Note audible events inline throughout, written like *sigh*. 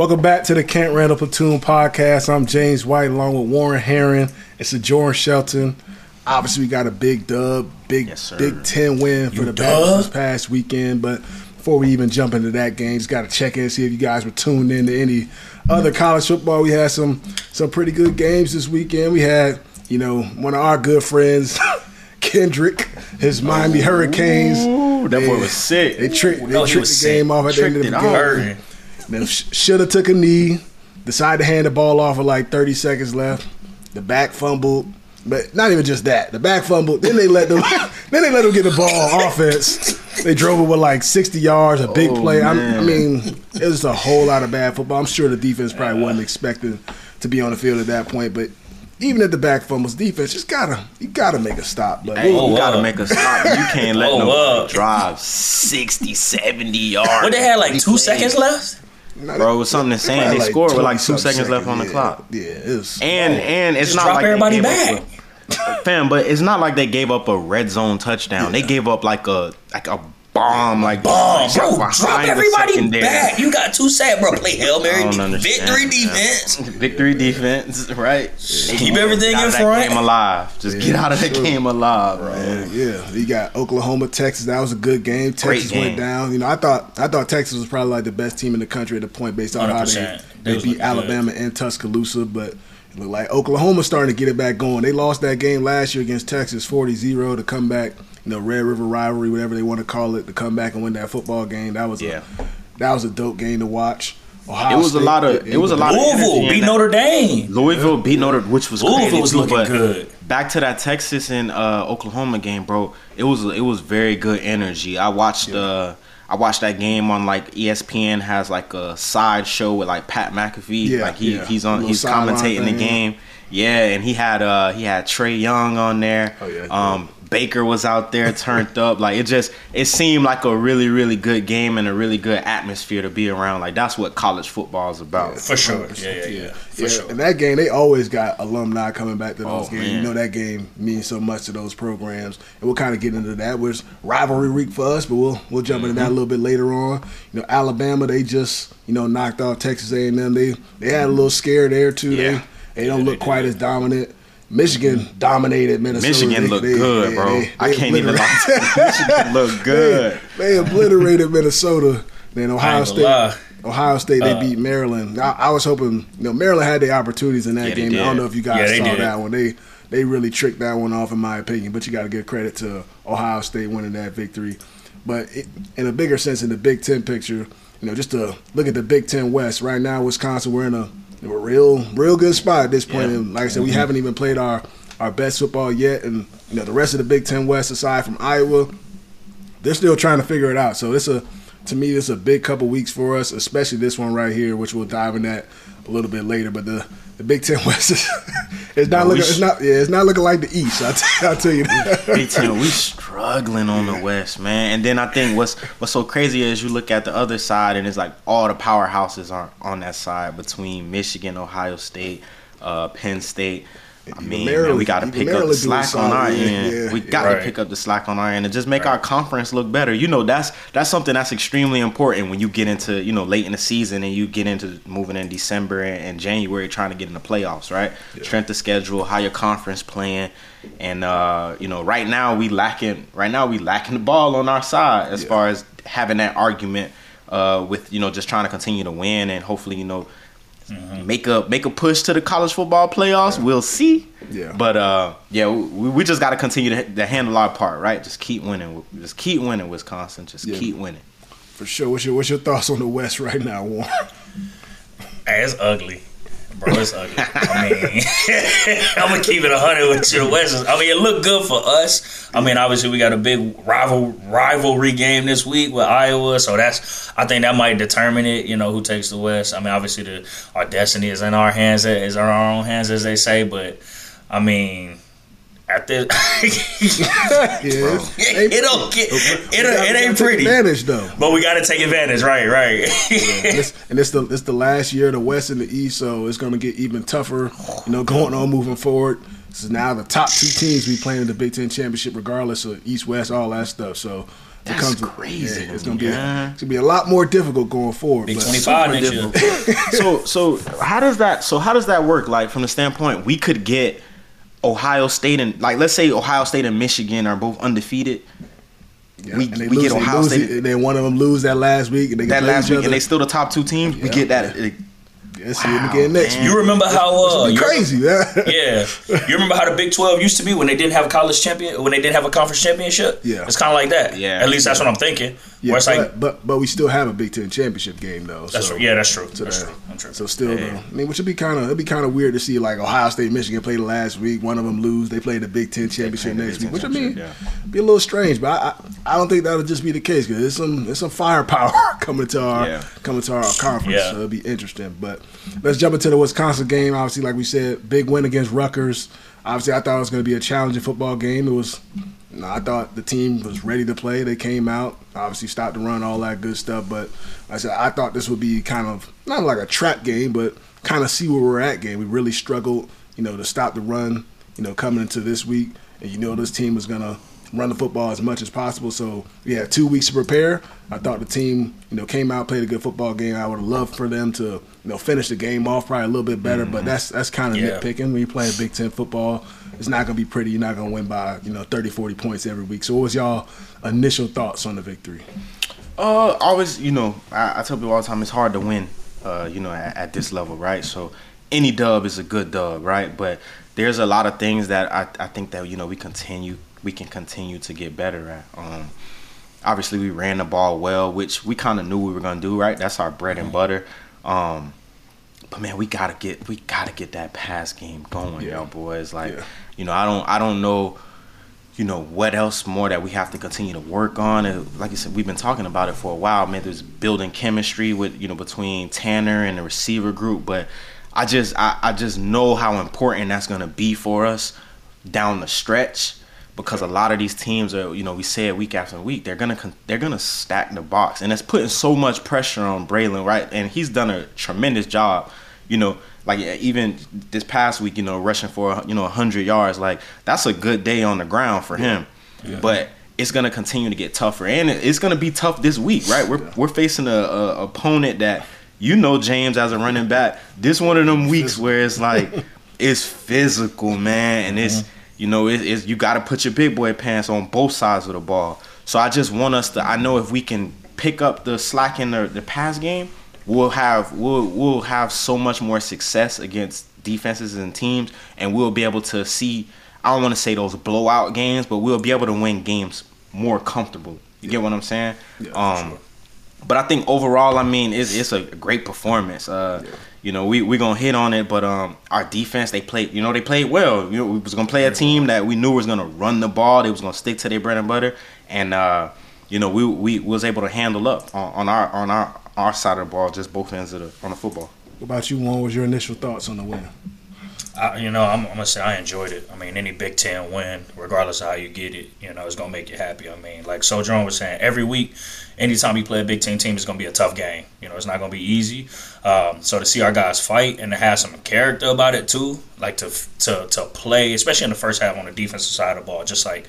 Welcome back to the Camp Randall Platoon podcast. I'm James White along with Warren Herring. It's a Sojourn Shelton. Obviously, we got a big dub, big Yes. Big Ten win for You the? This past weekend. But before we even jump into that game, just got to check in see if you guys were tuned in to any other college football. We had some some pretty good games this weekend. We had you know one of our good friends, *laughs* Kendrick, his Miami Hurricanes. That boy was sick. They tricked, they tricked the game off at the end of the Tricked game. Out. Hurting. Now, should have took a knee. Decided to hand the ball off with like 30 seconds left. The back fumbled, but not even just that. The back fumbled. Then they let them. *laughs* then they let them get the ball on offense. They drove it with like 60 yards, a big Oh, play. I'm, I mean, it was a whole lot of bad football. I'm sure the defense probably wasn't expecting to be on the field at that point, but. Even at the back fumbles, defense just gotta you gotta make a stop. But Hey, you gotta up. make a stop. You *laughs* can't let Blow nobody up. drive 60, 70 yards. What they had like two Plays. seconds left? Bro, it was something insane. Probably They scored with like two 20-something seconds left on the yeah. clock. Yeah, it was. And and it's Just not drop like they everybody gave back. Up a, fam, but it's not like they gave up a red zone touchdown. They gave up like a like a bomb, like Bomb, bro. Drop everybody back. You got two sad, bro. Play Hail Mary. I don't Victory man. defense. Victory defense, *laughs* right? Keep everything Get out in of that front. Game alive. Just get out of that sure. game alive, bro. Yeah, yeah. You got Oklahoma, Texas. That was a good game. Texas game. went down. You know, I thought I thought Texas was probably like the best team in the country at the point based on how they, 100%. they They beat looking Alabama and Tuscaloosa, but it looked like Oklahoma starting to get it back going. They lost that game last year against Texas 40-0 to come back, you know, Red River rivalry, whatever they want to call it, to come back and win that football game. That was Yeah. a that was a dope game to watch. Ohio It was a lot of- it was a lot of Louisville beat. Notre Dame. Louisville beat Notre, which was Louisville crazy was looking but good. Back to that Texas and uh, Oklahoma game, bro. It was it was very good energy. I watched uh, I watched that game on like ESPN has like a side show with like Pat McAfee. Yeah, like he yeah. he's on he's sideline commentating the game. Yeah, and he had uh he had Trae Young on there. Oh, yeah, Um Baker was out there turned up. Like it just it seemed like a really really good game and a really good atmosphere to be around. Like that's what college football is about. For sure. Yeah, yeah, yeah. For yeah, sure. and that game, they always got alumni coming back to those Oh, games. man. You know that game means so much to those programs, and we'll kind of get into that. Was rivalry week for us, but we'll we'll jump into that Mm-hmm. a little bit later on. You know, Alabama, they just you know knocked off Texas A and M. They they had a little scare there too. Yeah. They they don't look quite as dominant. Michigan dominated Minnesota. Michigan They- looked they- good, they- bro. they- I can't even obliterated- lie. *laughs* Michigan looked *laughs* good. They, they obliterated Minnesota. Then Ohio State. lie. Ohio State, they Uh, beat Maryland. I, I was hoping, you know, Maryland had the opportunities in that Yeah, game. I don't know if you guys Yeah, saw did. that one. They they really tricked that one off, in my opinion. But you got to give credit to Ohio State winning that victory. But it, in a bigger sense, in the Big Ten picture, you know, just to look at the Big Ten West right now, Wisconsin, we're in a, a real, real good spot at this point. Yeah. And like I said, we mm-hmm. haven't even played our our best football yet, and you know, the rest of the Big Ten West, aside from Iowa, they're still trying to figure it out. So it's a to me it's a big couple weeks for us, especially this one right here, which we'll dive in that a little bit later. But the the Big Ten West is *laughs* it's not No, looking it's not yeah it's not looking like the East. T- *laughs* I'll tell you that. *laughs* Big Ten, we struggling on the West, man. And then I think what's what's so crazy is you look at the other side, and it's like all the powerhouses are on that side between Michigan, Ohio State, uh, Penn State. I mean, man, we got to pick up the slack on solid, our end. yeah. we got Right. to pick up the slack on our end and just make our conference look better. You know, that's that's something that's extremely important when you get into you know late in the season and you get into moving in December and, and January trying to get in the playoffs, right? Strength of schedule, how your conference playing, and uh, you know, right now we lacking. Right now we lacking the ball on our side as Yeah. far as having that argument uh, with you know just trying to continue to win and hopefully you know make a make a push to the college football playoffs. We'll see. Yeah. But uh, yeah, we, we just got to continue to, to handle our part, right? Just keep winning. Just keep winning, Wisconsin. Just Yeah. keep winning. For sure. What's your what's your thoughts on the West right now, Warren? Hey, it's ugly. Bro, it's ugly. I mean, *laughs* I'm gonna keep it hundred with you. The West. I mean, it looked good for us. I mean, obviously we got a big rival rivalry game this week with Iowa, so that's. I think that might determine it. You know, who takes the West. I mean, obviously the our destiny is in our hands, is in our own hands, as they say. But I mean, at this, *laughs* Yeah, it don't get it. It ain't pretty. Advantage though. But we got to take advantage, right? Right. And it's, *laughs* and it's the it's the last year of the West and the East, so it's going to get even tougher. You know, going on moving forward. This is now the top two teams we playing in the Big Ten championship, regardless of East West, all that stuff. So that That's comes crazy yeah, it's gonna be a, it's gonna be a lot more difficult going forward. Big 25 next year. so so how does that so how does that work like from the standpoint we could get ohio state and like let's say ohio state and michigan are both undefeated Yeah, we- and they we lose, get Ohio lose State- it, and then one of them lose that last week, and they that last week other. and they still the top two teams we get that yeah, see them Wow, again next man. You remember how uh, It's crazy, yeah. Yeah, you remember how the Big Twelve used to be when they didn't have a college champion, when they didn't have a conference championship. Yeah. it's kind of like that. Yeah. at least that's what I'm thinking. Yeah, but, like, but but we still have a Big Ten championship game though. that's so, yeah, that's true. so That's that- true. That's true. So still, Yeah. though, I mean, which would be kind of it'd be kind of weird to see like Ohio State, Michigan play the last week. One of them lose. They play the Big Ten championship next week, which I mean, championship, be a little strange. But I, I I don't think that'll just be the case because there's some there's some firepower *laughs* coming to our Yeah. coming to our conference. Yeah. So it'll be interesting. But let's jump into the Wisconsin game. Obviously, like we said, big win against Rutgers. Obviously, I thought it was going to be a challenging football game. It was. No, I thought the team was ready to play. They came out, obviously stopped the run, all that good stuff. But like I said I thought this would be kind of not like a trap game, but kind of see where we're at game. We really struggled, you know, to stop the run, you know, coming into this week. And you know this team was gonna run the football as much as possible. So yeah, two weeks to prepare. I thought the team, you know, came out, played a good football game. I would have loved for them to, you know, finish the game off probably a little bit better. But mm-hmm. that's that's kind of Yeah. nitpicking when you play Big Ten football. It's not gonna be pretty. You're not gonna win by, you know, 30, 40 points every week. So what was y'all initial thoughts on the victory? Uh, always, you know, I, I tell people all the time it's hard to win, uh, you know, at, at this level, right? So any dub is a good dub, right? But there's a lot of things that I, I think that you know we continue we can continue to get better at. Um, obviously, we ran the ball well, which we kind of knew we were gonna do, right? That's our bread and butter. Um, but man, we gotta get we gotta get that pass game going, Yeah. y'all boys. Like, Yeah. you know, I don't I don't know you know what else more that we have to continue to work on and like I said we've been talking about it for a while man there's building chemistry with you know between Tanner and the receiver group but I just I, I just know how important that's going to be for us down the stretch because a lot of these teams are you know we say it week after week they're gonna they're gonna stack the box. And it's putting so much pressure on Braelon right? And he's done a tremendous job you know like even this past week you know rushing for you know 100 yards like that's a good day on the ground for him. But it's gonna continue to get tougher. And it's gonna be tough this week right? We're, we're facing a, a opponent that you know James as a running back this one of them weeks where it's like *laughs* it's physical man. And it's mm-hmm. You know it, it's you got to put your big boy pants on both sides of the ball. So I just want us to I know if we can pick up the slack in the, the pass game we'll have we'll we'll have so much more success against defenses and teams and we'll be able to see I don't want to say those blowout games but we'll be able to win games more comfortable. You get what I'm saying? Yeah, um sure. but I think overall I mean it's it's a great performance. Uh you know we we going to hit on it but um our defense they played you know they played well you know we was going to play a team that we knew was going to run the ball they was going to stick to their bread and butter and uh you know we we was able to handle up on, on our on our our side of the ball just both ends of the on the football What about you, Juan? What was your initial thoughts on the win? I, you know, I'm, I'm gonna say I enjoyed it. I mean, any Big Ten win, regardless of how you get it, you know, it's gonna make you happy. I mean, like Sojourn was saying, every week, anytime you play a Big Ten team, it's gonna be a tough game. You know, it's not gonna be easy. Um, so to see our guys fight and to have some character about it too, like to to to play, especially in the first half on the defensive side of the ball, just like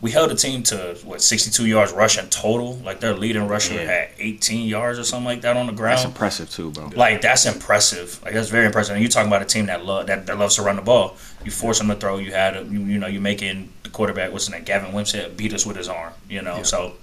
we held the team to what 62 yards rushing total. Like their leading rusher Yeah. had 18 yards or something like that on the ground. that's impressive too bro Like that's impressive. Like that's very impressive. And you're talking about a team that love that, that loves to run the ball. You force them to throw. You had a, you, you know you making the quarterback what's his name Gavin Wimsatt beat us with his arm. You know so.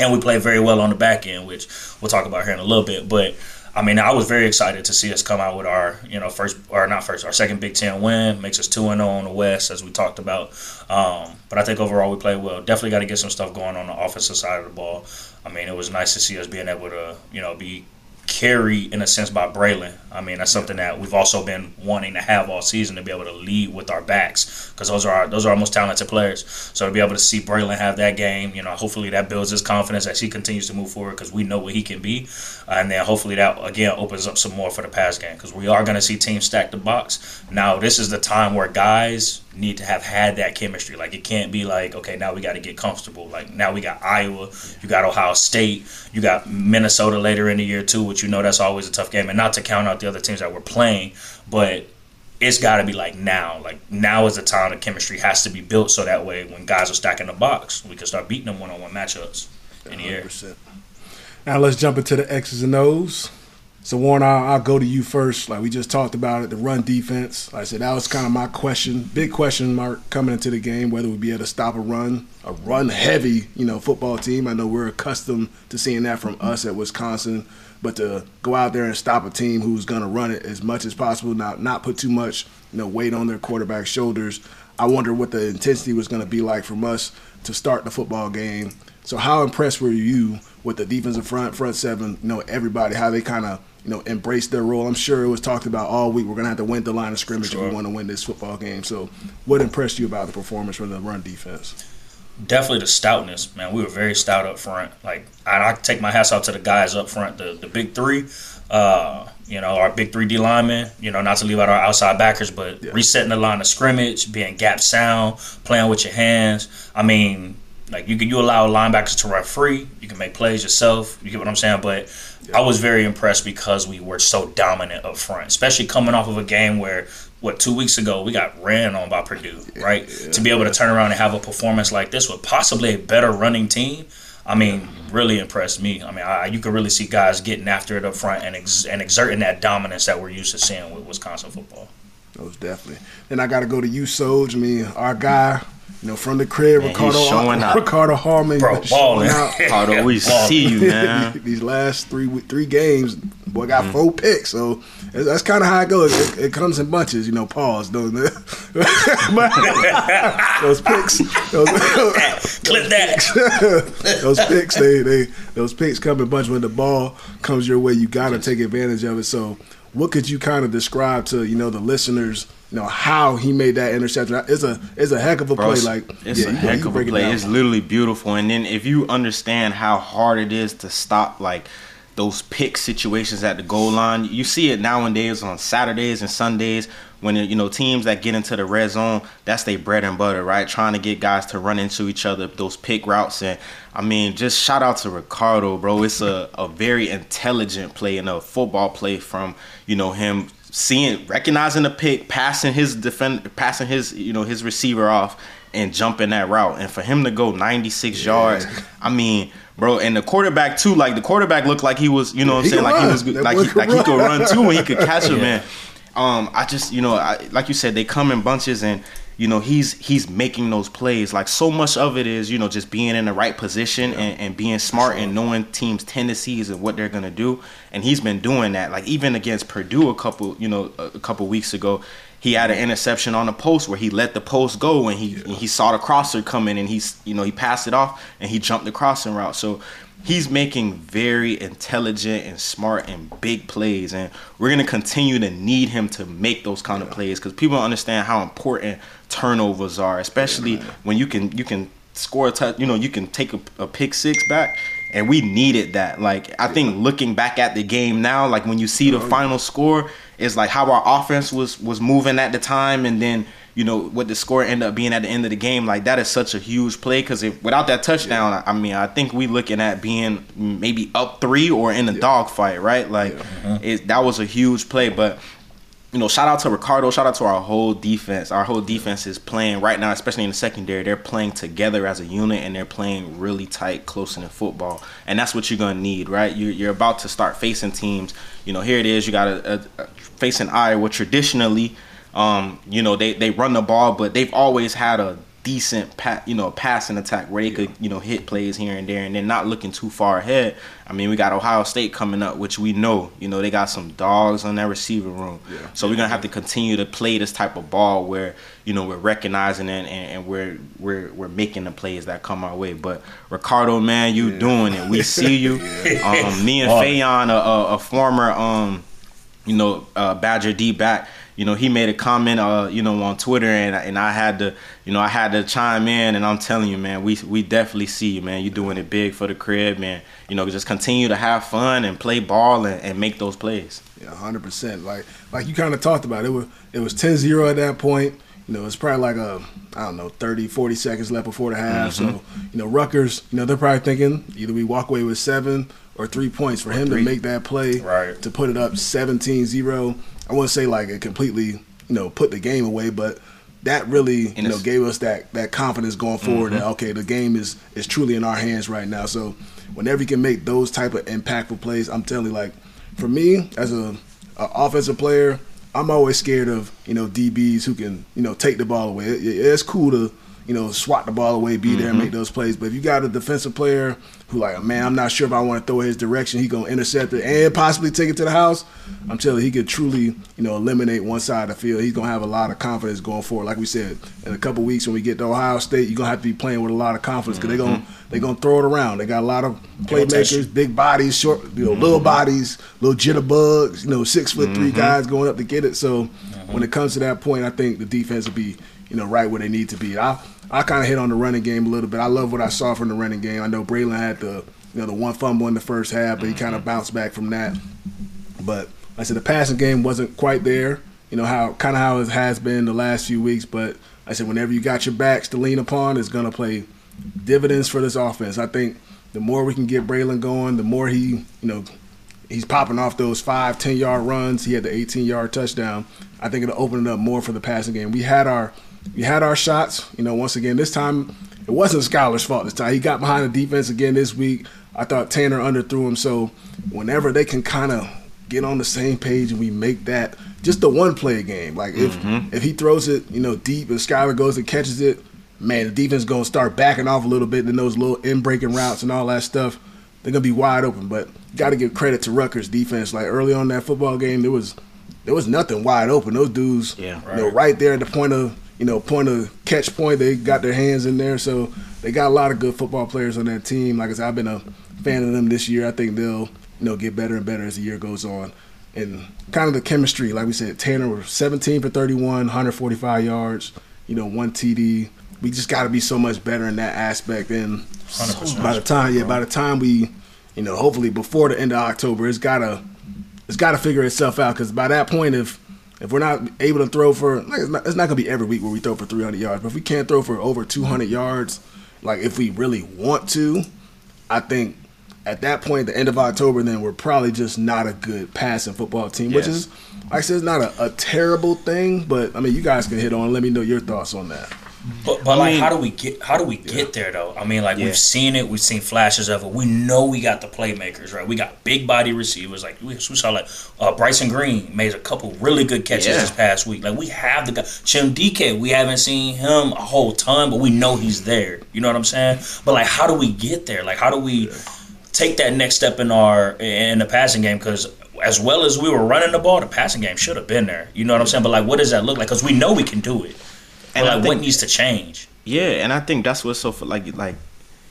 And we played very well on the back end, which we'll talk about here in a little bit. But I mean, I was very excited to see us come out with our, you know, first or not first, our second Big Ten win. Makes us two and zero on the West, as we talked about. Um, but I think overall we played well. Definitely got to get some stuff going on the offensive side of the ball. I mean, it was nice to see us being able to, you know, be carried in a sense by Braelon. I mean, that's something that we've also been wanting to have all season to be able to lead with our backs because those are our those are our most talented players. So to be able to see Braelon have that game, you know, hopefully that builds his confidence as he continues to move forward because we know what he can be, and then hopefully that again opens up some more for the pass game because we are going to see teams stack the box. Now this is the time where guys need to have had that chemistry. Like it can't be like okay now we got to get comfortable. Like now we got Iowa, you got Ohio State, you got Minnesota later in the year too, which you know that's always a tough game. And not to count out the other teams that we're playing, but it's got to be like now. Like now is the time the chemistry has to be built so that way when guys are stacking the box, we can start beating them one on one matchups. in the 100%. Now let's jump into the X's and O's. So Warren, I'll, I'll go to you first. Like we just talked about it, the run defense. Like I said that was kind of my question, big question mark coming into the game, whether we'd be able to stop a run, a run heavy, you know, football team. I know we're accustomed to seeing that from us at Wisconsin, but to go out there and stop a team who's going to run it as much as possible, not not put too much, you know, weight on their quarterback shoulders. I wonder what the intensity was going to be like from us to start the football game. So how impressed were you with the defensive front, front seven, you know, everybody, how they kind of, you know, embraced their role? I'm sure it was talked about all week. We're going to have to win the line of scrimmage Sure. if we want to win this football game. So what impressed you about the performance from the run defense? definitely the stoutness, man. We were very stout up front. Like I, I take my hats off to the guys up front, the the big three. Uh, you know, our big three D linemen. You know, not to leave out our outside backers, but Yeah. resetting the line of scrimmage, being gap sound, playing with your hands. I mean, like you can you allow linebackers to run free. You can make plays yourself. You get what I'm saying? But I was very impressed because we were so dominant up front, especially coming off of a game where. What two weeks ago we got ran on by Purdue, right? To be able to turn around and have a performance like this with possibly a better running team, I mean, really impressed me. I mean, I, you could really see guys getting after it up front and ex- and exerting that dominance that we're used to seeing with Wisconsin football. Most definitely. Then I got to go to you, Soj. I mean, our guy, you know, from the crib, Man, he's Ricardo, showing out. Ricardo Hallman, Bro, balling. out. *laughs* Cardo, we see you, man. *laughs* These last three three games, boy got Mm. four picks. So that's- that's kind of how it goes. It, it comes in bunches, you know. Pause, doesn't *laughs* it? Those picks, those, Clip that. those picks, they they those picks come in bunch. When the ball comes your way, you got to take advantage of it. So, what could you kind of describe to you know the listeners? You know how he made that interception. It's a it's a heck of a Bro, play. it's, Like it's yeah, a heck of a break it play. It's literally beautiful. And then if you understand how hard it is to stop like those pick situations at the goal line, you see it nowadays on Saturdays and Sundays when you know teams that get into the red zone, that's their bread and butter, right? Trying to get guys to run into each other, those pick routes. And I mean, just shout out to Ricardo, bro. It's a, a very intelligent play and a football play from, you know, him seeing recognizing the pick, passing his defend passing his, you know, his receiver off and jumping that route. And for him to go 96 yards, I mean, bro, and the quarterback too, like the quarterback looked like he was, you know what I'm saying? Like he was That like he, could like he could run. run too and he could catch him, *laughs* man. Um, I just, you know, I, like you said, they come in bunches and you know he's he's making those plays. Like so much of it is you know just being in the right position and, and being smart and knowing teams' tendencies and what they're gonna do. And he's been doing that. Like even against Purdue a couple you know a, couple weeks ago, he had an interception on the post where he let the post go and he and he saw the crosser coming and he's you know he passed it off and he jumped the crossing route. So he's making very intelligent and smart and big plays and we're going to continue to need him to make those kind of plays because people don't understand how important turnovers are especially when you can you can score a touch you know you can take a, a pick six back and we needed that. Like i think looking back at the game now like when you see the final score is like how our offense was was moving at the time and then you know what the score ended up being at the end of the game like that is such a huge play because if without that touchdown I- i mean i think we looking at being maybe up three or in a dog fight right like mm-hmm. it, that was a huge play but you know, shout out to Ricardo, shout out to our whole defense. Our whole defense is playing right now, especially in the secondary. They're playing together as a unit and they're playing really tight, close in the football. And that's what you're going to need, right? You're, you're about to start facing teams. You know, here it is. You got a, a, a facing Iowa traditionally. Um, you know, they, they run the ball, but they've always had a decent, pa- you know, passing attack where they could, you know, hit plays here and there, and they're not looking too far ahead. I mean, we got Ohio State coming up, which we know, you know, they got some dogs on that receiver room. Yeah. So we're gonna have to continue to play this type of ball where, you know, we're recognizing it and, and we're we're we're making the plays that come our way. But Ricardo, man, you doing it. We see you. *laughs* Um, me and. Faion, a, a, a former um, you know, uh, Badger D back. You know, he made a comment, uh, you know, on Twitter, and and I had to, you know, I had to chime in, and I'm telling you, man, we we definitely see you, man. You're doing it big for the crib, man. You know, just continue to have fun and play ball and, and make those plays. Yeah, hundred percent. Like like you kind of talked about it was it was 10-0 at that point. You know, it's probably like a I don't know 30, 40 seconds left before the half. So you know, Rutgers, you know, they're probably thinking either we walk away with seven or three points for him three. to make that play Right. to put it up 17-0. I wouldn't say like it completely you know put the game away, but that really you know gave us that that confidence going forward mm-hmm. that okay the game is is truly in our hands right now. So whenever you can make those type of impactful plays, I'm telling you, like for me as a, a offensive player, I'm always scared of you know DBs who can you know take the ball away. It, it's cool to you know swat the ball away, be there, and make those plays. But if you got a defensive player who like, man, I'm not sure if I want to throw his direction, he gonna intercept it and possibly take it to the house. I'm telling you, he could truly you know eliminate one side of the field. He's gonna have a lot of confidence going forward. Like we said, in a couple weeks when we get to Ohio State, you're gonna have to be playing with a lot of confidence because they're gonna they're gonna throw it around. They got a lot of playmakers, big bodies, short, you know, little bodies, little jitterbugs, you know, six foot three guys going up to get it. So when it comes to that point, I think the defense will be you know right where they need to be. I I kind of hit on the running game a little bit. I love what I saw from the running game. I know Braelon had the you know the one fumble in the first half, but he mm-hmm. kind of bounced back from that. But like I said the passing game wasn't quite there. You know how kind of how it has been the last few weeks. But like I said whenever you got your backs to lean upon, it's gonna play dividends for this offense. I think the more we can get Braelon going, the more he you know he's popping off those five, 10 yard runs. He had the 18 yard touchdown. I think it'll open it up more for the passing game. We had our we had our shots. You know, once again, this time it wasn't Skyler's fault this time. He got behind the defense again this week. I thought Tanner underthrew him. So whenever they can kind of get on the same page and we make that just the one play game. Like if mm-hmm. if he throws it, you know, deep and Skyler goes and catches it, man, the defense gonna start backing off a little bit. Then those little in breaking routes and all that stuff, they're gonna be wide open. But got to give credit to Rutgers defense. Like early on that football game, there was there was nothing wide open. Those dudes, Yeah. you know, right there at the point of you know point of catch point, they got their hands in there. So they got a lot of good football players on that team. Like I said, I've been a fan of them this year. I think they'll you know get better and better as the year goes on. And kind of the chemistry, like we said, Tanner was 17 for 31, 145 yards, you know, one TD. We just got to be so much better in that aspect. And 100%. by the time, yeah, by the time we, you know, hopefully before the end of October, it's gotta, it's gotta figure itself out. Because by that point, if if we're not able to throw for, like, it's not, it's not gonna be every week where we throw for 300 yards. But if we can't throw for over 200 yards, like if we really want to, I think at that point, the end of October, then we're probably just not a good passing football team, which is, like I said, it's not a, a terrible thing. But I mean, you guys can hit on. Let me know your thoughts on that. But but I like, mean- how do we get how do we get there though? I mean, like Yeah. we've seen it, we've seen flashes of it. We know we got the playmakers, right? We got big body receivers. Like we, we saw, like uh, Bryson Green made a couple really good catches Yeah. this past week. Like we have the guy Chim Dike. We haven't seen him a whole ton, but we know he's there. You know what I'm saying? But like, how do we get there? Like, how do we take that next step in our in the passing game? Because as well as we were running the ball, the passing game should have been there. You know what I'm saying? But like, what does that look like? Because we know we can do it. But And I like, what think- needs to change? Yeah, and I think that's what's so like like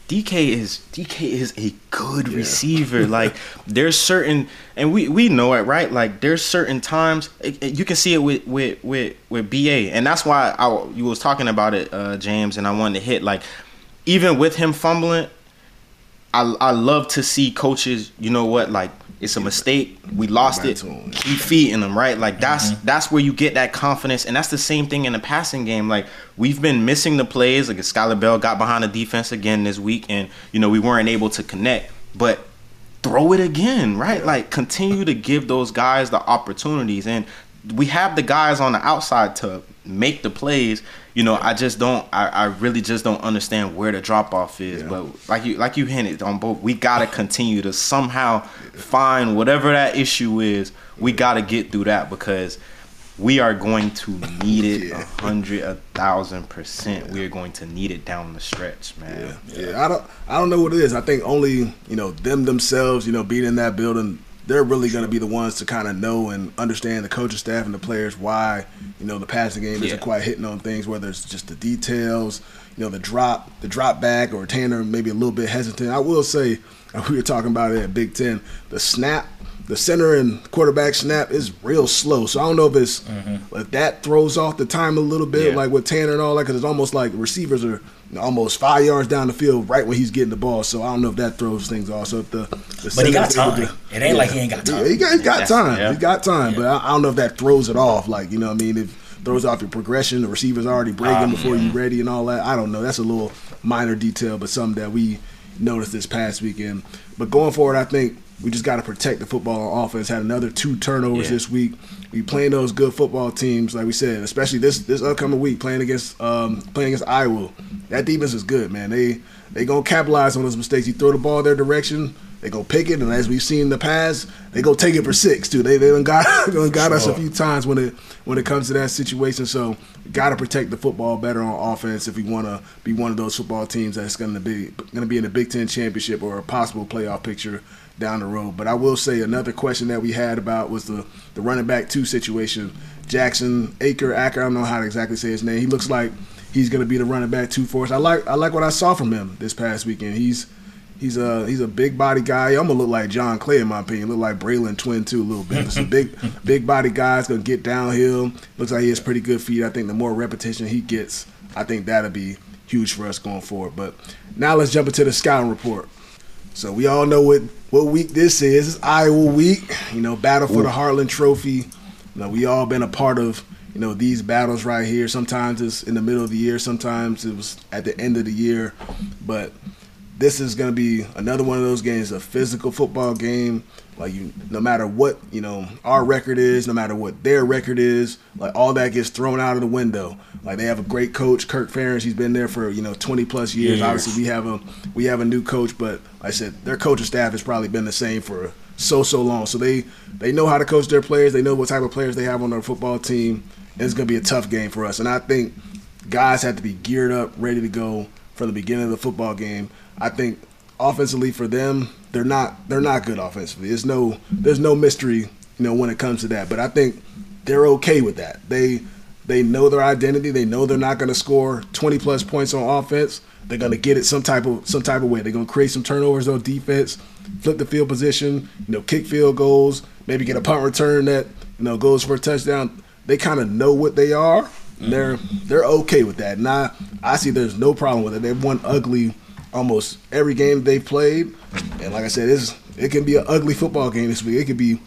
Dike is Dike is a good receiver. *laughs* Like there's certain and we we know it right. Like there's certain times it, it- you can see it with with with with BA, and that's why I you was talking about it, uh, James, and I wanted to hit like even with him fumbling. I, I love to see coaches, you know what, like it's a mistake. We lost it. Keep feeding them, right? Like that's mm-hmm. that's where you get that confidence, and that's the same thing in the passing game. Like we've been missing the plays. Like Skyler Bell got behind the defense again this week, and you know we weren't able to connect. But throw it again, right? Like continue to give those guys the opportunities, and we have the guys on the outside to make the plays. You know, I just don't. I, I really just don't understand where the drop off is. Yeah. But like you, like you hinted on both, we gotta *laughs* continue to somehow find whatever that issue is. We gotta get through that because we are going to need it *laughs* a Yeah. hundred, a thousand percent. We are going to need it down the stretch, Yeah, man. yeah. I don't, I don't know what it is. I think only you know them themselves. You know, being in that building, they're really going to be the ones to kind of know and understand the coaching staff and the players why you know the passing game isn't quite hitting on things. Whether it's just the details, you know, the drop, the drop back, or Tanner maybe a little bit hesitant. I will say, *laughs* we were talking about it at Big Ten. The snap. The center and quarterback snap is real slow, so I don't know if it's mm-hmm. if that throws off the time a little bit, Yeah. like with Tanner and all that, because it's almost like receivers are almost five yards down the field right when he's getting the ball. So I don't know if that throws things off. So if the, the But he got center's able time. It ain't like he ain't got time. Yeah, he got, he got That's- time. yeah. He got time. But I, I don't know if that throws it off. Like you know, what I mean, if throws off your progression, the receiver's already breaking Um, before you ready and all that. I don't know. That's a little minor detail, but something that we noticed this past weekend. But going forward, I think we just got to protect the football on offense. Had another two turnovers Yeah. this week. We playing those good football teams, like we said, especially this this upcoming week playing against um, playing against Iowa. That defense is good, man. They they gonna capitalize on those mistakes. You throw the ball their direction, they go pick it, and as we've seen in the past, they go take it for six too. They they done got *laughs* done got us a few times when it when it comes to that situation. So got to protect the football better on offense if we want to be one of those football teams that's going to be going to be in the Big Ten championship or a possible playoff picture down the road. But I will say another question that we had about was the the running back two situation. Jackson Aker Acker, I don't know how to exactly say his name. He looks like he's going to be the running back two for us. I like I like what I saw from him this past weekend. He's He's a he's a big body guy. I'm gonna look like John Clay in my opinion. Look like Braelon Twin too a little bit. It's *laughs* a big big body guy. He's gonna get downhill. Looks like he has pretty good feet. I think the more repetition he gets, I think that'll be huge for us going forward. But now let's jump into the scouting report. So we all know what what week this is. It's Iowa week. You know, battle for the Heartland Trophy. You know, we all been a part of you know these battles right here. Sometimes it's in the middle of the year. Sometimes it was at the end of the year. But this is going to be another one of those games, a physical football game. Like you, no matter what you know our record is, no matter what their record is, like all that gets thrown out of the window. Like they have a great coach, Kirk Ferentz. He's been there for you know 20 plus years. Obviously, we have a we have a new coach, but like I said their coaching staff has probably been the same for so so long. So they they know how to coach their players. They know what type of players they have on their football team. And it's going to be a tough game for us. And I think guys have to be geared up, ready to go from the beginning of the football game. I think offensively for them, they're not they're not good offensively. There's no there's no mystery, you know, when it comes to that. But I think they're okay with that. They they know their identity. They know they're not going to score 20 plus points on offense. They're going to get it some type of some type of way. They're going to create some turnovers on defense, flip the field position, you know, kick field goals, maybe get a punt return that you know goes for a touchdown. They kind of know what they are. And they're they're okay with that. And I, I see there's no problem with it. They've won ugly almost every game they've played. And like I said, it's, it can be an ugly football game this week. It could be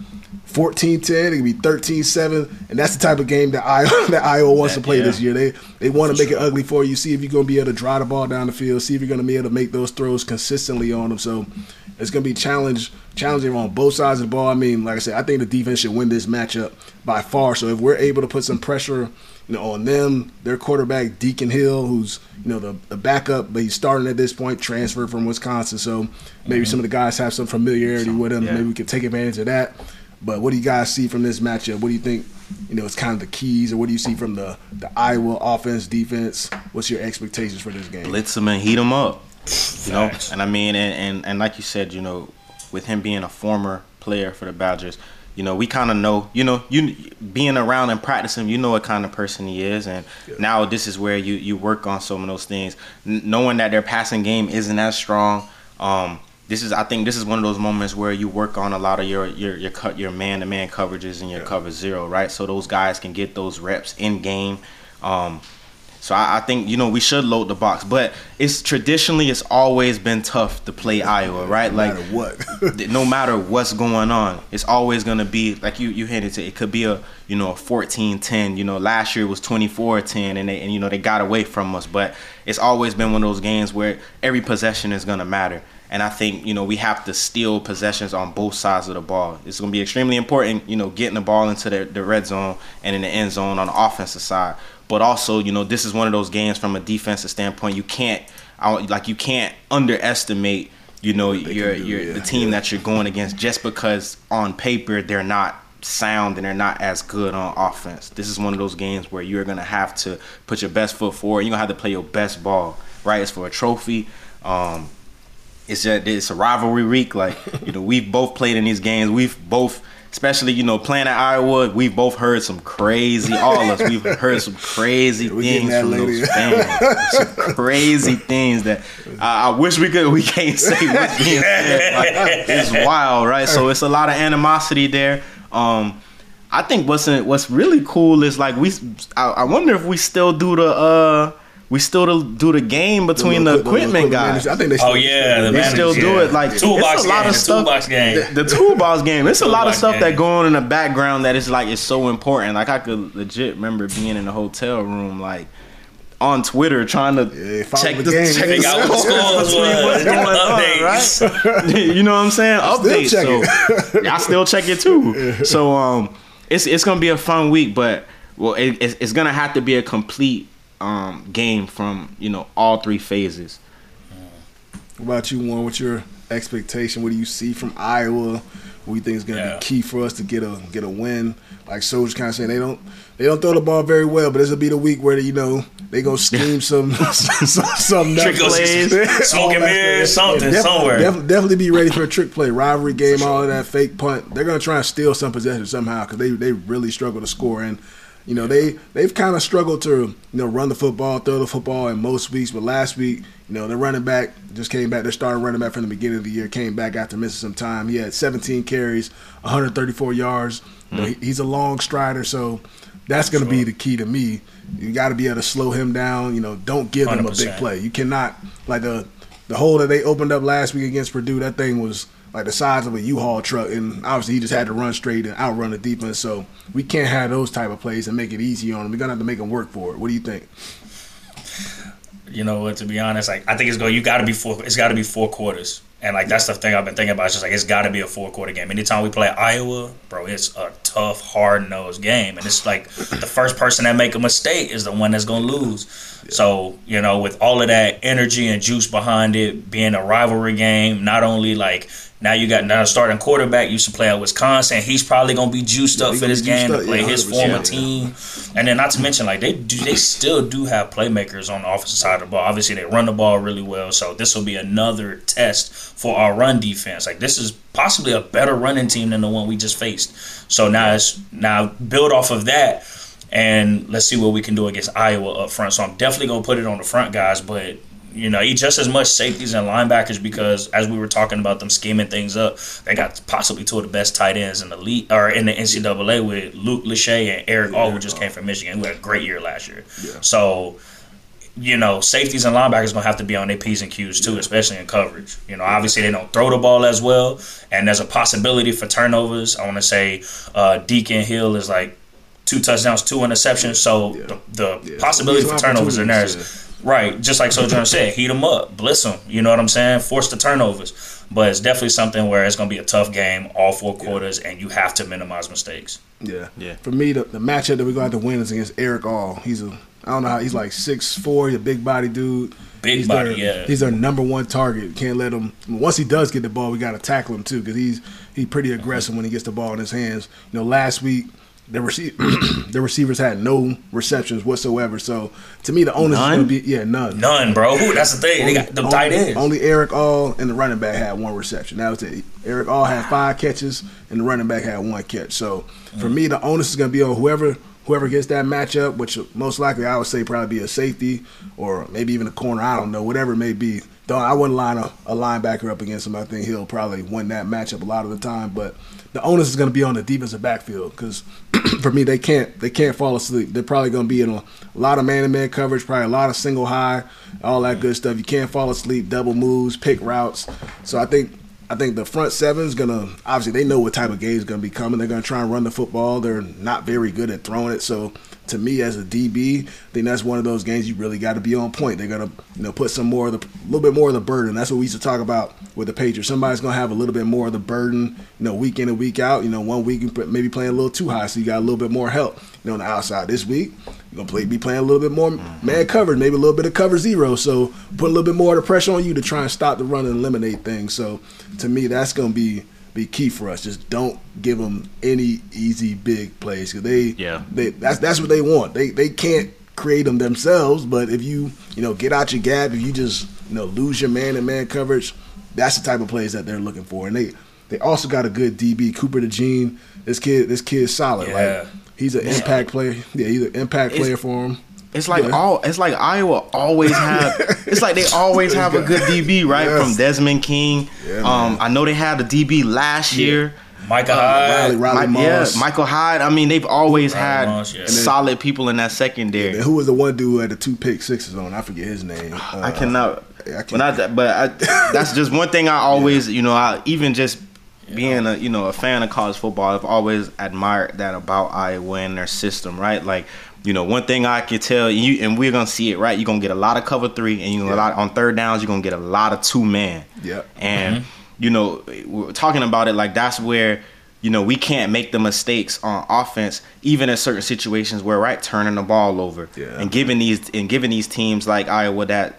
14-10, it could be 13-7, and that's the type of game that Iowa, *laughs* that Iowa wants to play Yeah. this year. They they want to make it ugly for you. See if you're going to be able to drive the ball down the field. See if you're going to be able to make those throws consistently on them. So it's going to be challenge challenging on both sides of the ball. I mean, like I said, I think the defense should win this matchup by far. So if we're able to put some pressure, you know, on them, their quarterback Deacon Hill, who's you know the, the backup, but he's starting at this point, transferred from Wisconsin. So maybe mm-hmm. some of the guys have some familiarity with him. Yeah. Maybe we can take advantage of that. But what do you guys see from this matchup? What do you think? You know, it's kind of the keys, or what do you see from the the Iowa offense, defense? What's your expectations for this game? blitz them and heat them up. You know, and I mean, and, and and like you said, you know, with him being a former player for the Badgers, you know, we kind of know, you know, you being around and practicing, you know what kind of person he is, and now this is where you you work on some of those things, N- knowing that their passing game isn't as strong. Um, this is, I think, this is one of those moments where you work on a lot of your your your cut your man to man coverages and your Yeah. cover zero, right? So those guys can get those reps in game. Um, so I, I think you know we should load the box, but it's traditionally it's always been tough to play Iowa, right? No Like matter what. *laughs* no matter what's going on, it's always going to be like you you hinted to. It could be a you know a 14-10. You know last year it was 24-10, and they and you know they got away from us, but it's always been one of those games where every possession is going to matter. And I think you know we have to steal possessions on both sides of the ball. It's going to be extremely important, you know, getting the ball into the, the red zone and in the end zone on the offensive side. But also, you know, this is one of those games from a defensive standpoint. You can't, I, like, you can't underestimate, you know, they your do, your yeah, the team yeah. that you're going against just because on paper they're not sound and they're not as good on offense. This is one of those games where you're gonna have to put your best foot forward. You're gonna have to play your best ball, right? It's for a trophy. Um, it's just it's a rivalry week. Like *laughs* you know, we've both played in these games. We've both, especially you know, playing at Iowa, we've both heard some crazy. All of us, we've *laughs* heard some crazy things from later. those fans. some *laughs* crazy things that I, I wish we could. We can't say what's being said. Like, it's wild, right? So it's a lot of animosity there. Um, I think what's what's really cool is like we. I, I wonder if we still do the. uh we still do the game between the, little equipment guys. managers. I think they Oh yeah, the They managers, still do yeah. it like toolbox it's a lot game, of the stuff. Toolbox game. The, the toolbox game. It's a lot of Toolbox stuff that game. going on in the background that is like it's so important. Like I could legit remember being in a hotel room, like on Twitter trying to Yeah, check the the, game, check the out what the score, scores was, what's going on, right? *laughs* you know what I'm saying? Updates. So I still check it too. *laughs* So um, it's it's gonna be a fun week, but well, it, it's, it's gonna have to be a complete um game from you know all three phases. What about you, one? What's your expectation? What do you see from Iowa? What do you think is going to Yeah. be key for us to get a get a win? Like Soldier kind of saying, they don't they don't throw the ball very well, but this will be the week where you know they gonna scheme *laughs* some *laughs* some, some Trick plays, *laughs* smoke All and mirrors, stuff. something, def- somewhere. def- definitely be ready for a trick play, rivalry game, all of that fake punt. They're gonna try and steal some possession somehow because they they really struggle to score and. You know they they've kind of struggled to you know run the football, throw the football in most weeks, but last week you know the running back just came back. Their starting running back from the beginning of the year came back after missing some time. He had 17 carries, 134 yards. You know, hmm. he, he's a long strider, so that's going to be the key to me. You got to be able to slow him down. You know, don't give him a big play. You cannot like the the hole that they opened up last week against Purdue. That thing was like the size of a U-Haul truck, and obviously he just had to run straight and outrun the defense. So we can't have those type of plays and make it easy on him. We're gonna have to make him work for it. What do you think? you know what? To be honest, like I think it's going. You got to be four. It's got to be four quarters, and like that's the thing I've been thinking about. It's just like it's got to be a four quarter game. Anytime we play Iowa, bro, it's a tough, hard nosed game, and it's like the first person that make a mistake is the one that's going to lose. So you know, with all of that energy and juice behind it, being a rivalry game, not only like. Now you got now starting quarterback used to play at Wisconsin. He's probably gonna be juiced Yeah, up for this game up, to play yeah, his former yeah. team. And then not to mention like they do they still do have playmakers on the offensive side of the ball. Obviously they run the ball really well. So this will be another test for our run defense. Like this is possibly a better running team than the one we just faced. So now it's now build off of that and let's see what we can do against Iowa up front. So I'm definitely gonna put it on the front guys, but you know, eat just as much safeties and linebackers because as we were talking about them scheming things up, they got possibly two of the best tight ends in the league or in the NCAA with Luke Lachey and Erick All, who just came from Michigan, who had a great year last year. So, you know, safeties and linebackers gonna have to be on their P's and Q's too, especially in coverage. You know, obviously they don't throw the ball as well, and there's a possibility for turnovers. I want to say uh, Deacon Hill is like two touchdowns, two interceptions. So Yeah. the, the Yeah. possibility for turnovers in there is right. Just like Sojourner said, heat them up, blitz them. You know what I'm saying? Force the turnovers. But it's definitely something where it's going to be a tough game, all four quarters, and you have to minimize mistakes. Yeah. Yeah. For me, the, the matchup that we're going to have to win is against Erick All. He's a, I don't know how, he's like six four. He's a big body dude. Big he's body, their, yeah. He's our number one target. Can't let him. Once he does get the ball, we got to tackle him too because he's he's pretty aggressive when he gets the ball in his hands. You know, last week the rece- *clears throat* the receivers had no receptions whatsoever. So to me, the onus is going to be yeah none. None, bro. That's the thing. They got the only, tight ends. Only Erick All and the running back had one reception. That was it. Erick All had five catches and the running back had one catch. So for mm. me, the onus is going to be on whoever whoever gets that matchup, which most likely I would say probably be a safety or maybe even a corner. I don't know, whatever it may be. Though I wouldn't line a, a linebacker up against him. I think he'll probably win that matchup a lot of the time. But the onus is going to be on the defensive backfield because *clears throat* for me they can't they can't fall asleep. They're probably going to be in a, a lot of man to man coverage, probably a lot of single high, all that good stuff. You can't fall asleep, double moves, pick routes. So I think I think the front seven is gonna obviously they know what type of game is gonna be coming. They're gonna try and run the football. They're not very good at throwing it. So to me as a DB, I think that's one of those games you really got to be on point. They're gonna you know put some more of the a little bit more of the burden. That's what we used to talk about with the Patriots. Somebody's gonna have a little bit more of the burden. You know, week in and week out. You know, one week you maybe playing a little too high, so you got a little bit more help. You know, on the outside this week. You're gonna play, be playing a little bit more mm-hmm. man covered, maybe a little bit of cover zero. So put a little bit more of the pressure on you to try and stop the run and eliminate things. So to me, that's gonna be be key for us. Just don't give them any easy big plays because they Yeah. they that's that's what they want. They they can't create them themselves, but if you you know get out your gap, if you just you know lose your man and man coverage, that's the type of plays that they're looking for. And they they also got a good DB, Cooper DeJean. This kid this kid's solid. Yeah. Like he's an impact player. Yeah, he's an impact It's- player for him. It's like Yeah. all. It's like Iowa always have. *laughs* it's like they always have a good DB, right? Yes. From Desmond King. Yeah, um. I know they had a DB last year. Micah Riley, Hyde. Riley Mi- yeah, Michael Hyde. I mean, they've always Riley had Moss, yeah. solid people in that secondary. And who was the one dude who had the two pick sixes on? I forget his name. Uh, I cannot. I can't- but not, but I, that's just one thing I *laughs* always, you know, I even just being a you know a fan of college football, I've always admired that about Iowa and their system, right? Like you know, one thing I can tell you, and we're gonna see it right. You're gonna get a lot of cover three, and you yeah. a lot on third downs. You're gonna get a lot of two man. Yeah. And mm-hmm. you know, we're talking about it like that's where you know we can't make the mistakes on offense, even in certain situations where right turning the ball over yeah. and giving these and giving these teams like Iowa that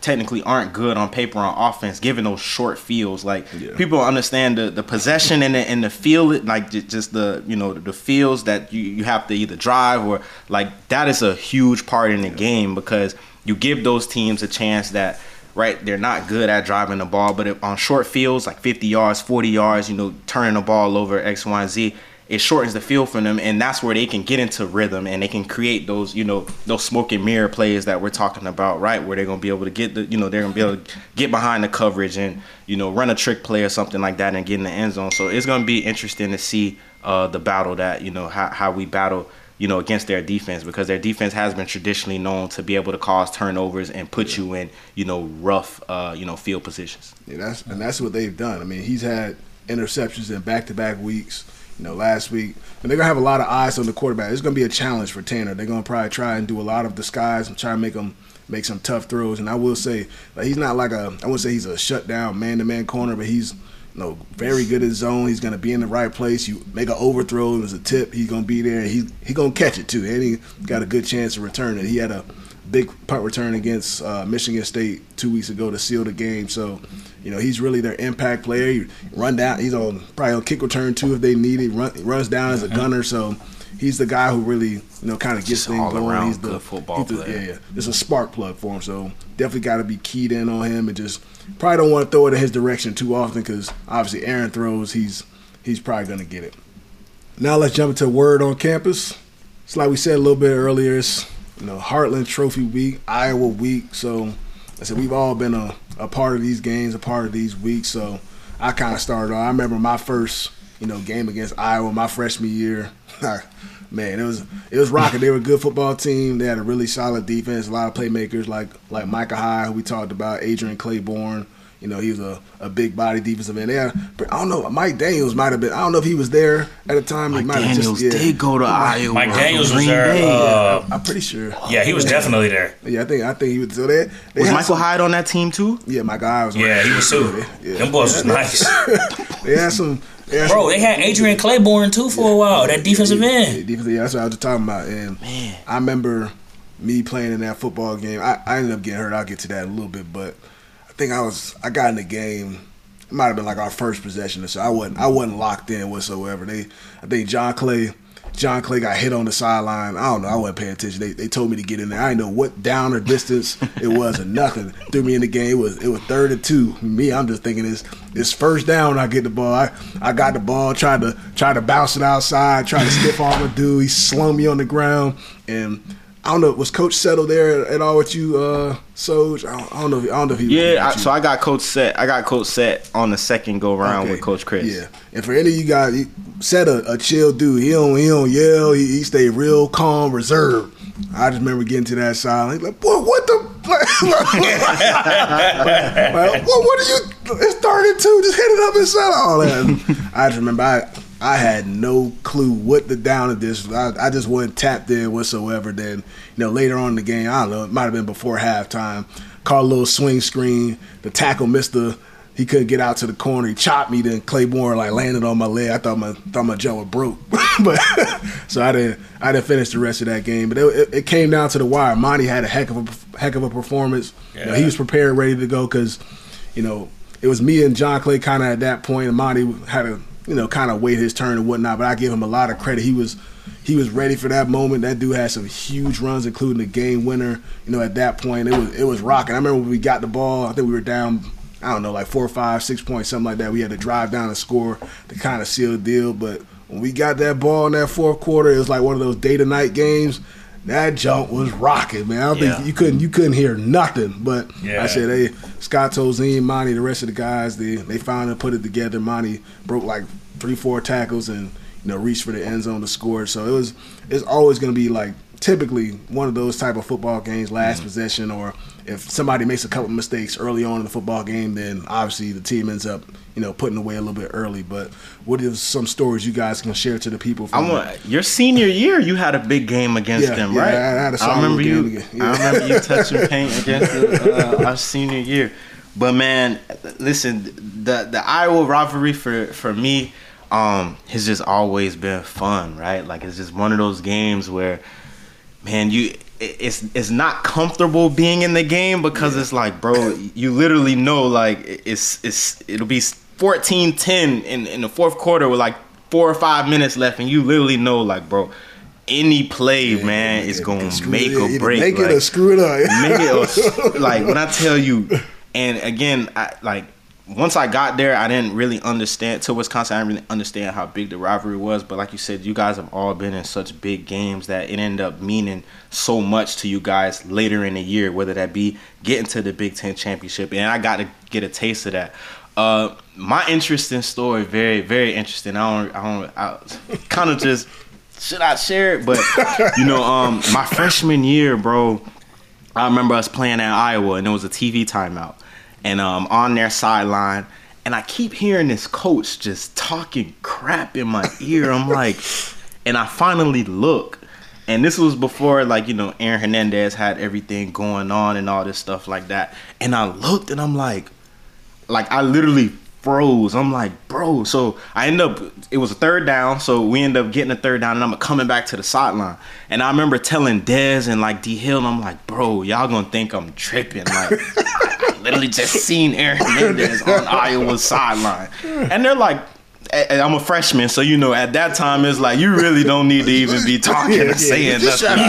technically aren't good on paper on offense, given those short fields. Like yeah. people understand the, the possession and the and the field, like just the you know the fields that you, you have to either drive or like that is a huge part in the yeah. game because you give those teams a chance that right they're not good at driving the ball, but if, on short fields like 50 yards, 40 yards, you know turning the ball over X, Y, and Z it shortens the field for them, and that's where they can get into rhythm and they can create those, you know, those smoke and mirror plays that we're talking about, right? Where they're gonna be able to get the, you know, they're gonna be able to get behind the coverage and you know run a trick play or something like that and get in the end zone. So it's gonna be interesting to see uh, the battle that you know how how we battle. You know, against their defense because their defense has been traditionally known to be able to cause turnovers and put yeah. you in, you know, rough, uh, you know, field positions. Yeah, that's and that's what they've done. I mean, he's had interceptions in back-to-back weeks you know, last week. And they're gonna have a lot of eyes on the quarterback. It's gonna be a challenge for Tanner. They're gonna probably try and do a lot of disguise and try and make him make some tough throws. And I will say, like, he's not like a I wouldn't say he's a shutdown man to man corner, but he's you know very good at zone. He's gonna be in the right place. You make an overthrow, it was a tip. He's gonna be there. He he gonna catch it too, and he got a good chance to return it. He had a big punt return against uh, Michigan State two weeks ago to seal the game. So, you know, he's really their impact player. He run down. He's on probably on kick return too if they need it. Run, runs down as a gunner. So he's the guy who really you know kind of gets things going. He's the football he's the, player. Yeah, yeah. It's a spark plug for him. So definitely got to be keyed in on him and just probably don't want to throw it in his direction too often because obviously Aaron throws. He's he's probably gonna get it. Now let's jump into word on campus. It's like we said a little bit earlier. It's you know, Heartland Trophy Week, Iowa Week. So I said we've all been a, a part of these games, a part of these weeks. So I kind of started off. I remember my first, you know, game against Iowa my freshman year. *laughs* Man, it was it was rocking. They were a good football team. They had a really solid defense, a lot of playmakers like like Micah Hyde, who we talked about, Adrian Clayborn, you know, he was a, a big body defensive end. There, I don't know. Mike Daniels might have been. I don't know if he was there at the time. Mike Daniels just, yeah. did go to Iowa. Mike Daniels was there. Uh, I'm pretty sure. Yeah, he was definitely there. Yeah, I think I think he was. So they, they was Michael some, Hyde on that team too? Yeah, Micah Hyde was. Yeah, he was too. Yeah. Them boys was nice. *laughs* they had some. Bro, they had Adrian Clayborn too for a while. That defensive yeah, end. Yeah, defensive, yeah, that's what I was talking about. And Man. I remember me playing in that football game. I, I ended up getting hurt. I'll get to that in a little bit, but think I was I got in the game. It might have been like our first possession or so. I wasn't I wasn't locked in whatsoever. They I think John Clay John Clay got hit on the sideline. I don't know. I wasn't paying attention. They, they told me to get in there. I didn't know what down or distance *laughs* it was or nothing. Threw me in the game. It was it was third and two. Me, I'm just thinking this this first down. I get the ball. I, I got the ball. Tried to try to bounce it outside. Tried to stiff arm a dude. He slung me on the ground and I don't know. Was Coach Settle there at all with you, uh, Soj? I don't, I don't know. If, I don't know if he. Yeah, I, so I got Coach Set. I got Coach Set on the second go round okay. with Coach Chryst. Yeah, and for any of you guys, Set a, a chill dude. He don't he don't yell. He, he stay real calm, reserved. I just remember getting to that side. He's like, boy, what the? *laughs* like, well, what are you? It's thirty two. Just hit it up inside all that. I just remember I I had no clue what the down of this. I, I just wasn't tapped in whatsoever. Then, you know, later on in the game, I don't know, it might have been before halftime. Caught a little swing screen. The tackle missed the. He couldn't get out to the corner. He chopped me. Then Clayborn like landed on my leg. I thought my thought my jaw was broke, *laughs* but so I didn't I didn't finish the rest of that game. But it, it, it came down to the wire. Montee had a heck of a heck of a performance. Yeah. You know, he was prepared, ready to go because, you know, it was me and John Clay kind of at that point. And Montee had a you know, kind of wait his turn and whatnot. But I give him a lot of credit. He was he was ready for that moment. That dude had some huge runs, including the game winner. You know, at that point, it was it was rocking. I remember when we got the ball. I think we were down. I don't know, like four or five, six points, something like that. We had to drive down and score to kind of seal the deal. But when we got that ball in that fourth quarter, it was like one of those day to night games that jump was rocking, man. I don't yeah. think you couldn't you couldn't hear nothing. But yeah. I said, hey, Scott Tolzien, Montee, the rest of the guys, they they finally put it together. Montee broke like three, four tackles and you know reached for the end zone to score. So it was it's always going to be like typically one of those type of football games, last mm-hmm. possession, or if somebody makes a couple mistakes early on in the football game, then obviously the team ends up, you know, putting away a little bit early. But what is some stories you guys can share to the people? I want your senior year. You had a big game against Yeah, them, yeah, right? I had a I solid remember game you. yeah. I remember you touching *laughs* paint against the, uh, our senior year. But man, listen, the the Iowa rivalry for for me um, has just always been fun, right? Like it's just one of those games where, man, you it's it's not comfortable being in the game because it's like, bro, you literally know like it's it's it'll be 14-10 in in the fourth quarter with like four or five minutes left, and you literally know like, bro. Any play, man, is gonna make it, or break. Make it like- or screw it up. make it a- *laughs* like when I tell you, and again, I like once I got there, I didn't really understand to Wisconsin. I didn't really understand how big the rivalry was. But like you said, you guys have all been in such big games that it ended up meaning so much to you guys later in the year, whether that be getting to the Big Ten championship, and I got to get a taste of that. Uh, my interesting story, very very interesting. I don't, I don't, I *laughs* kind of just should I share it, but you know, um, my freshman year, bro. I remember us playing at Iowa, and it was a TV timeout, and um, on their sideline, and I keep hearing this coach just talking crap in my ear. I'm *laughs* like, and I finally look, and this was before like you know Aaron Hernandez had everything going on and all this stuff like that, and I looked, and I'm like, like I literally froze. I'm like, bro. So I end up. It was a third down. So we end up getting a third down, and I'm coming back to the sideline. And I remember telling Dez and like D Hill, I'm like, bro, y'all gonna think I'm tripping. Like, *laughs* I literally just seen Aaron Hernandez on Iowa's sideline, and they're like. I'm a freshman, so you know at that time it's like you really don't need to even be talking or saying Just nothing.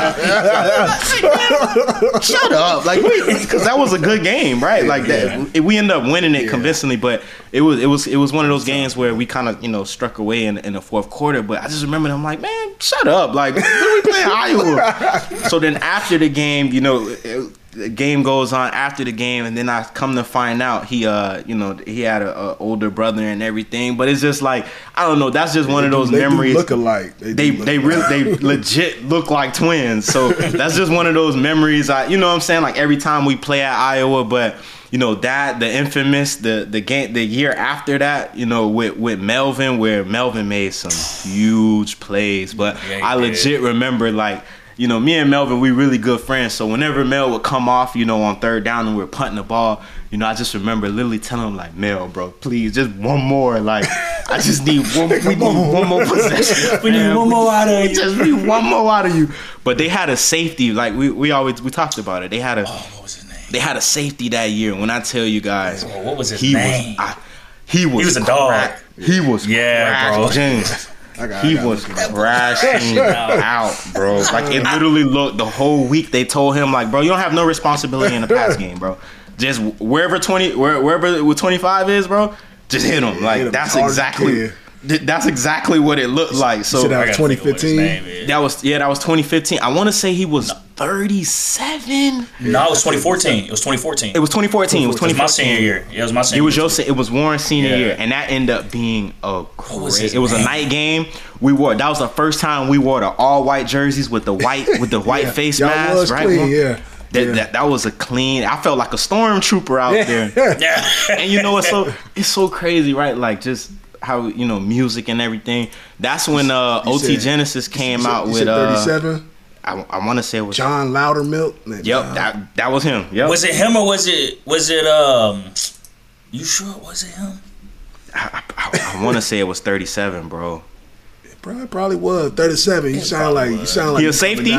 Shut up, *laughs* like because that was a good game, right? Like that, we ended up winning it convincingly, but it was it was it was one of those games where we kind of you know struck away in, in the fourth quarter. But I just remember I'm like, man, shut up, like we playing Iowa? *laughs* so then after the game, you know. It, the game goes on after the game, and then I come to find out he, uh, you know, he had a, a older brother and everything. But it's just like I don't know. That's just one of those They do memories. look alike. They they look they really they *laughs* legit look like twins. So *laughs* that's just one of those memories. I you know what I'm saying like every time we play at Iowa, but you know that the infamous the the game the year after that you know with with Melvin where Melvin made some huge plays, but Yeah, he I did. legit remember like. You know, me and Melvin, we really good friends. So whenever Mel would come off, you know, on third down and we are punting the ball, you know, I just remember literally telling him like, Mel, bro, please, just one more. Like, I just need one. We *laughs* *laughs* need one more possession. We need one more out of you. Just need one more out of you. But they had a safety. Like we, we always we talked about it. They had a Oh, what was his name? they had a safety that year. When I tell you guys, Oh, what was his he name? was I, he was He was a dog. He was Yeah, bro. James. *laughs* I got- I He gotta was look crashing *laughs* out, bro. Like it literally looked the whole week. They told him like, bro, you don't have no responsibility in the pass *laughs* game, bro. Just wherever twenty, where, wherever with twenty five is, bro, just hit him. Like hit him that's as hard as you exactly, th- that's exactly what it looked like. So Should have- I gotta think of what his 2015? that was yeah, that was 2015. I want to say he was 37. No, it was 2014. It was 2014. It was 2014. It was It was my senior year. Yeah, it was my senior It was year. your. se- It was Warren's senior Yeah. year, and that ended up being a was great. his It was a night game. We wore. That was the first time we wore the all white jerseys with the white with the *laughs* white Yeah. face Y'all mask. was right? clean, yeah. That, Yeah. that that was a clean. I felt like a stormtrooper out there. *laughs* Yeah. and you know it's so it's so crazy, right? Like just how you know music and everything. That's when uh, You OT said- Genasis came You said- out you with said uh, 37. I, I want to say it was John Lowdermilk. Yep, John- that that was him. Yep. Was it him or was it was it um? You sure it was it him? I, I, I want to say it was 37, bro. Probably, probably was 37. You sound like probably you sound like He a you coming safety?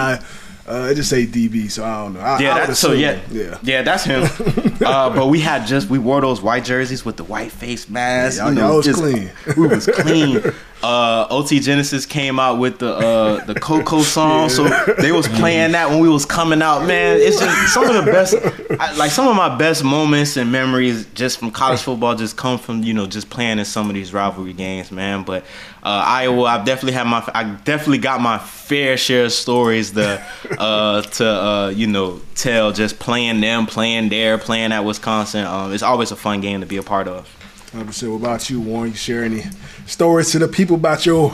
Uh, it just say DB, so I don't know. I, Yeah, I that's so yeah, yeah. yeah, that's him. *laughs* uh, but we had just we wore those white jerseys with the white face mask. Yeah, y'all- y'all was clean. *laughs* We was clean. Uh, OT Genasis came out with the uh, the Coco *laughs* song, so they was playing that when we was coming out. Man, it's just some of the best, I, like some of my best moments and memories just from college football just come from you know just playing in some of these rivalry games, man. But uh, Iowa, I've definitely had my, I definitely got my fair share of stories to *laughs* uh, to uh, you know tell just playing them, playing there, playing at Wisconsin. Um, it's always a fun game to be a part of. 100%. What about you, Warren? You share any stories to the people about your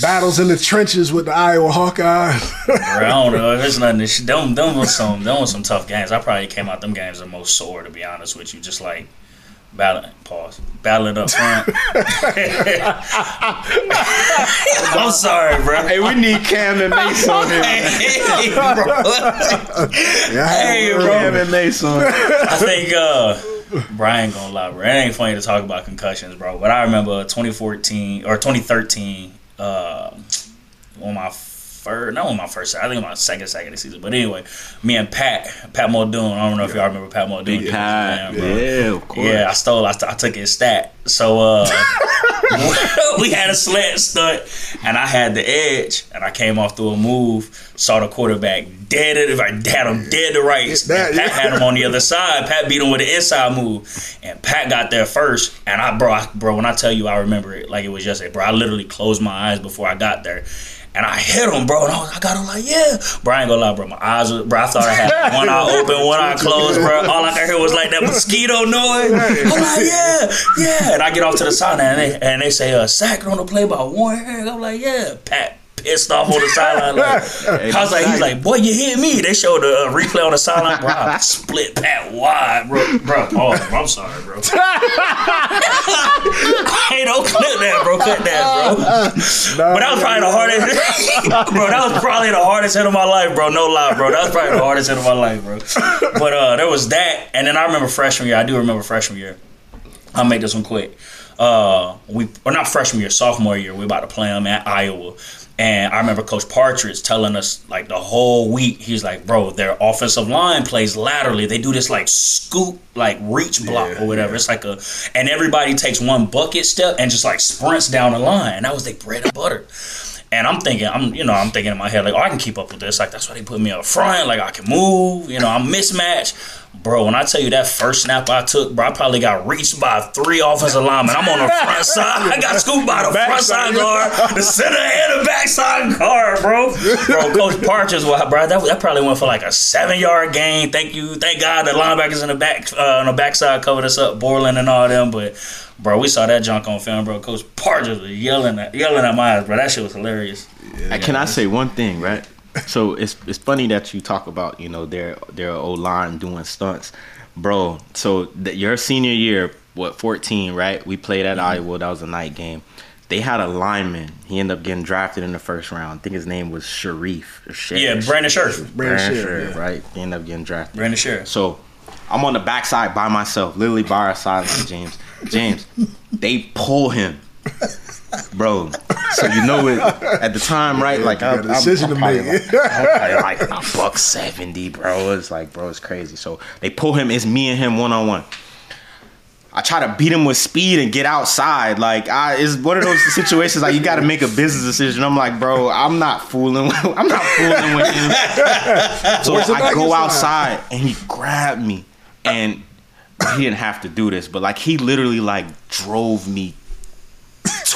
battles in the trenches with the Iowa Hawkeyes. Bro, I don't know *laughs* if it's nothing. Sh- them, them was some, them was some tough games. I probably came out them games the most sore, to be honest with you. Just like battling, pause, battling up front. *laughs* *laughs* I'm sorry, bro. Hey, we need Cam and Mace on here. *laughs* Hey, bro. Hey, bro. Cam and Mace on. I think uh Brian gonna lie, bro. It ain't funny to talk about concussions, bro. But I remember 2014 or 2013, uh, on my first, not on my first, I think on my second second season. But anyway, me and Pat, Pat Muldoon. I don't know if y'all remember Pat Muldoon. Big Pat. Yeah, of course. Yeah, I stole. I, st- I took his stat. So uh, *laughs* *laughs* we had a slant stunt, and I had the edge, and I came off through a move, saw the quarterback dead. If I had him dead to right, That- and Pat had him on the other *laughs* side. Pat beat him with an inside move, and Pat got there first. And I, bro, I, bro, when I tell you, I remember it like it was yesterday, bro. I literally closed my eyes before I got there. And I hit him, bro, and I, was, I got him like, yeah. Bro, I ain't gonna lie, bro. My eyes, was, bro, I thought I had one eye open, one eye closed, bro. All I could hear was like that mosquito noise. I'm like, yeah, yeah. And I get off to the side and they, and they say, uh, sack on the play by one hand. I'm like, yeah. Pat pissed off on the sideline. Like, *laughs* I was like, he's like, boy, you hit me. They showed the uh, replay on the sideline, bro. I *laughs* split Pat wide, bro. Bro, oh, I'm sorry, bro. *laughs* hey, don't clip that, bro. Cut that, bro. But that was probably the hardest, bro. That was probably the hardest hit of my life, bro. No lie, bro. That was probably the hardest hit of my life, bro. But uh, there was that, and then I remember freshman year. I do remember freshman year. I'll make this one quick. Uh, we or not freshman year, sophomore year. We about to play them at Iowa. And I remember Coach Partridge telling us like the whole week, he's like, bro, their offensive line plays laterally. They do this like scoop, like reach block Yeah, or whatever. yeah. It's like a, and everybody takes one bucket step and just like sprints down the line. And that was their bread and butter. And I'm thinking, I'm, you know, I'm thinking in my head, like, oh, I can keep up with this. Like, that's why they put me up front. Like, I can move. You know, I'm mismatched. Bro, when I tell you that first snap I took, bro, I probably got reached by three offensive linemen. I'm on the front *laughs* side. I got scooped by the front side guard, the center and the back side guard, bro. Bro, Coach Partridge, well, bro, that, that probably went for like a seven yard gain. Thank you, thank God the linebackers in the back uh, on the backside covered us up, Borland and all them. But bro, we saw that junk on film, bro. Coach Partridge was yelling at yelling at my eyes, bro. That shit was hilarious. Hey, Can I say one thing, right? So it's it's funny that you talk about you know their their old line doing stunts, bro. So the, your senior year, what fourteen, right? We played at mm-hmm. Iowa. That was a night game. They had a lineman. He ended up getting drafted in the first round. I think his name was Sharif. Or Sher- Yeah, Brandon Scherff. Brandon Brandon Scherff, Scherff, yeah. right? He ended up getting drafted. Brandon Scherff. So I'm on the backside by myself, literally by our sideline, James. James, they pull him. *laughs* Bro, so you know it at the time, right? Like You I'm, a decision I'm, to I'm make. probably like, I'm like a buck seventy, bro. It's like, bro, it's crazy. So they pull him. It's me and him one on one. I try to beat him with speed and get outside. Like I, it's one of those situations like you got to make a business decision. I'm like, bro, I'm not fooling. with- I'm not fooling with him. So I go outside and he grabbed me, and he didn't have to do this, but like he literally like drove me.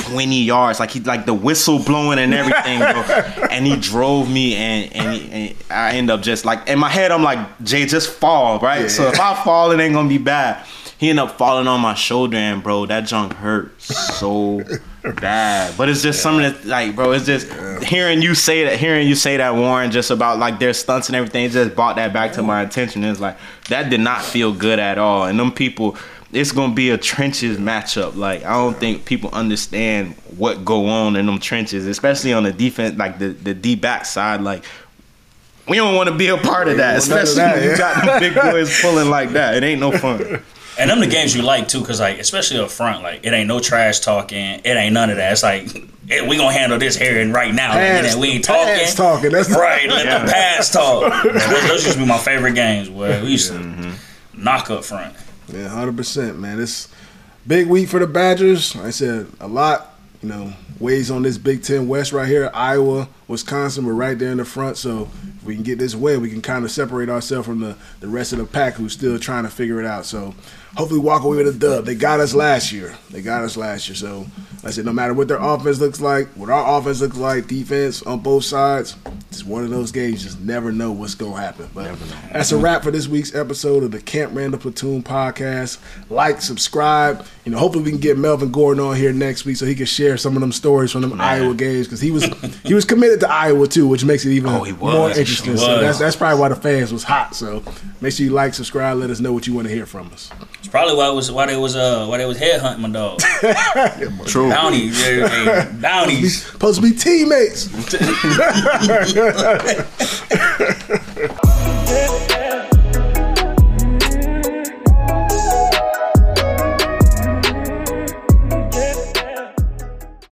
20 yards. Like he like the whistle blowing and everything bro. *laughs* And he drove me and and, he, and i end up just like in my head i'm like jay just fall right? So if i fall it ain't gonna be bad. He ended up falling on my shoulder and bro that junk hurt so *laughs* bad. But it's just something that like bro it's just hearing you say that hearing you say that warren just about like their stunts and everything just brought that back to my attention. It's like that did not feel good at all. And them people it's gonna be a trenches matchup. Like I don't think people understand what go on in them trenches, especially on the defense, like the the D back side. Like we don't want to be a part of that, want of especially that, when you got the big boys pulling like that. It ain't no fun. And them the games you like too, cause like especially up front, like it ain't no trash talking, it ain't none of that. It's like *laughs* we gonna handle this here and right now. Like, Pass- and we ain't pass talking. talking, that's- *laughs* right. Let Yeah. the pass talk. *laughs* those, those used to be my favorite games. Where we used to mm-hmm. knock up front. Yeah, hundred percent, man. It's big week for the Badgers. Like I said a lot, you know, weighs on this Big Ten West right here. Iowa, Wisconsin, we're right there in the front. So if we can get this way, we can kind of separate ourselves from the, the rest of the pack who's still trying to figure it out. So hopefully walk away with a dub. They got us last year. They got us last year. So like I said, no matter what their offense looks like, what our offense looks like, defense on both sides, it's one of those games. Just never know what's gonna happen. But that's a wrap for this week's episode of the Camp Randall Platoon podcast. Like, subscribe. You know, hopefully we can get Melvin Gordon on here next week so he can share some of them stories from them Iowa games because he was he was committed to Iowa too, which makes it even Oh, more interesting. So that's that's probably why the fans was hot. So make sure you like, subscribe, let us know what you want to hear from us. It's probably why it was why they was uh why they was headhunting my dog. *laughs* True. Bounties, yeah, *laughs* bounties. Supposed to be teammates. *laughs*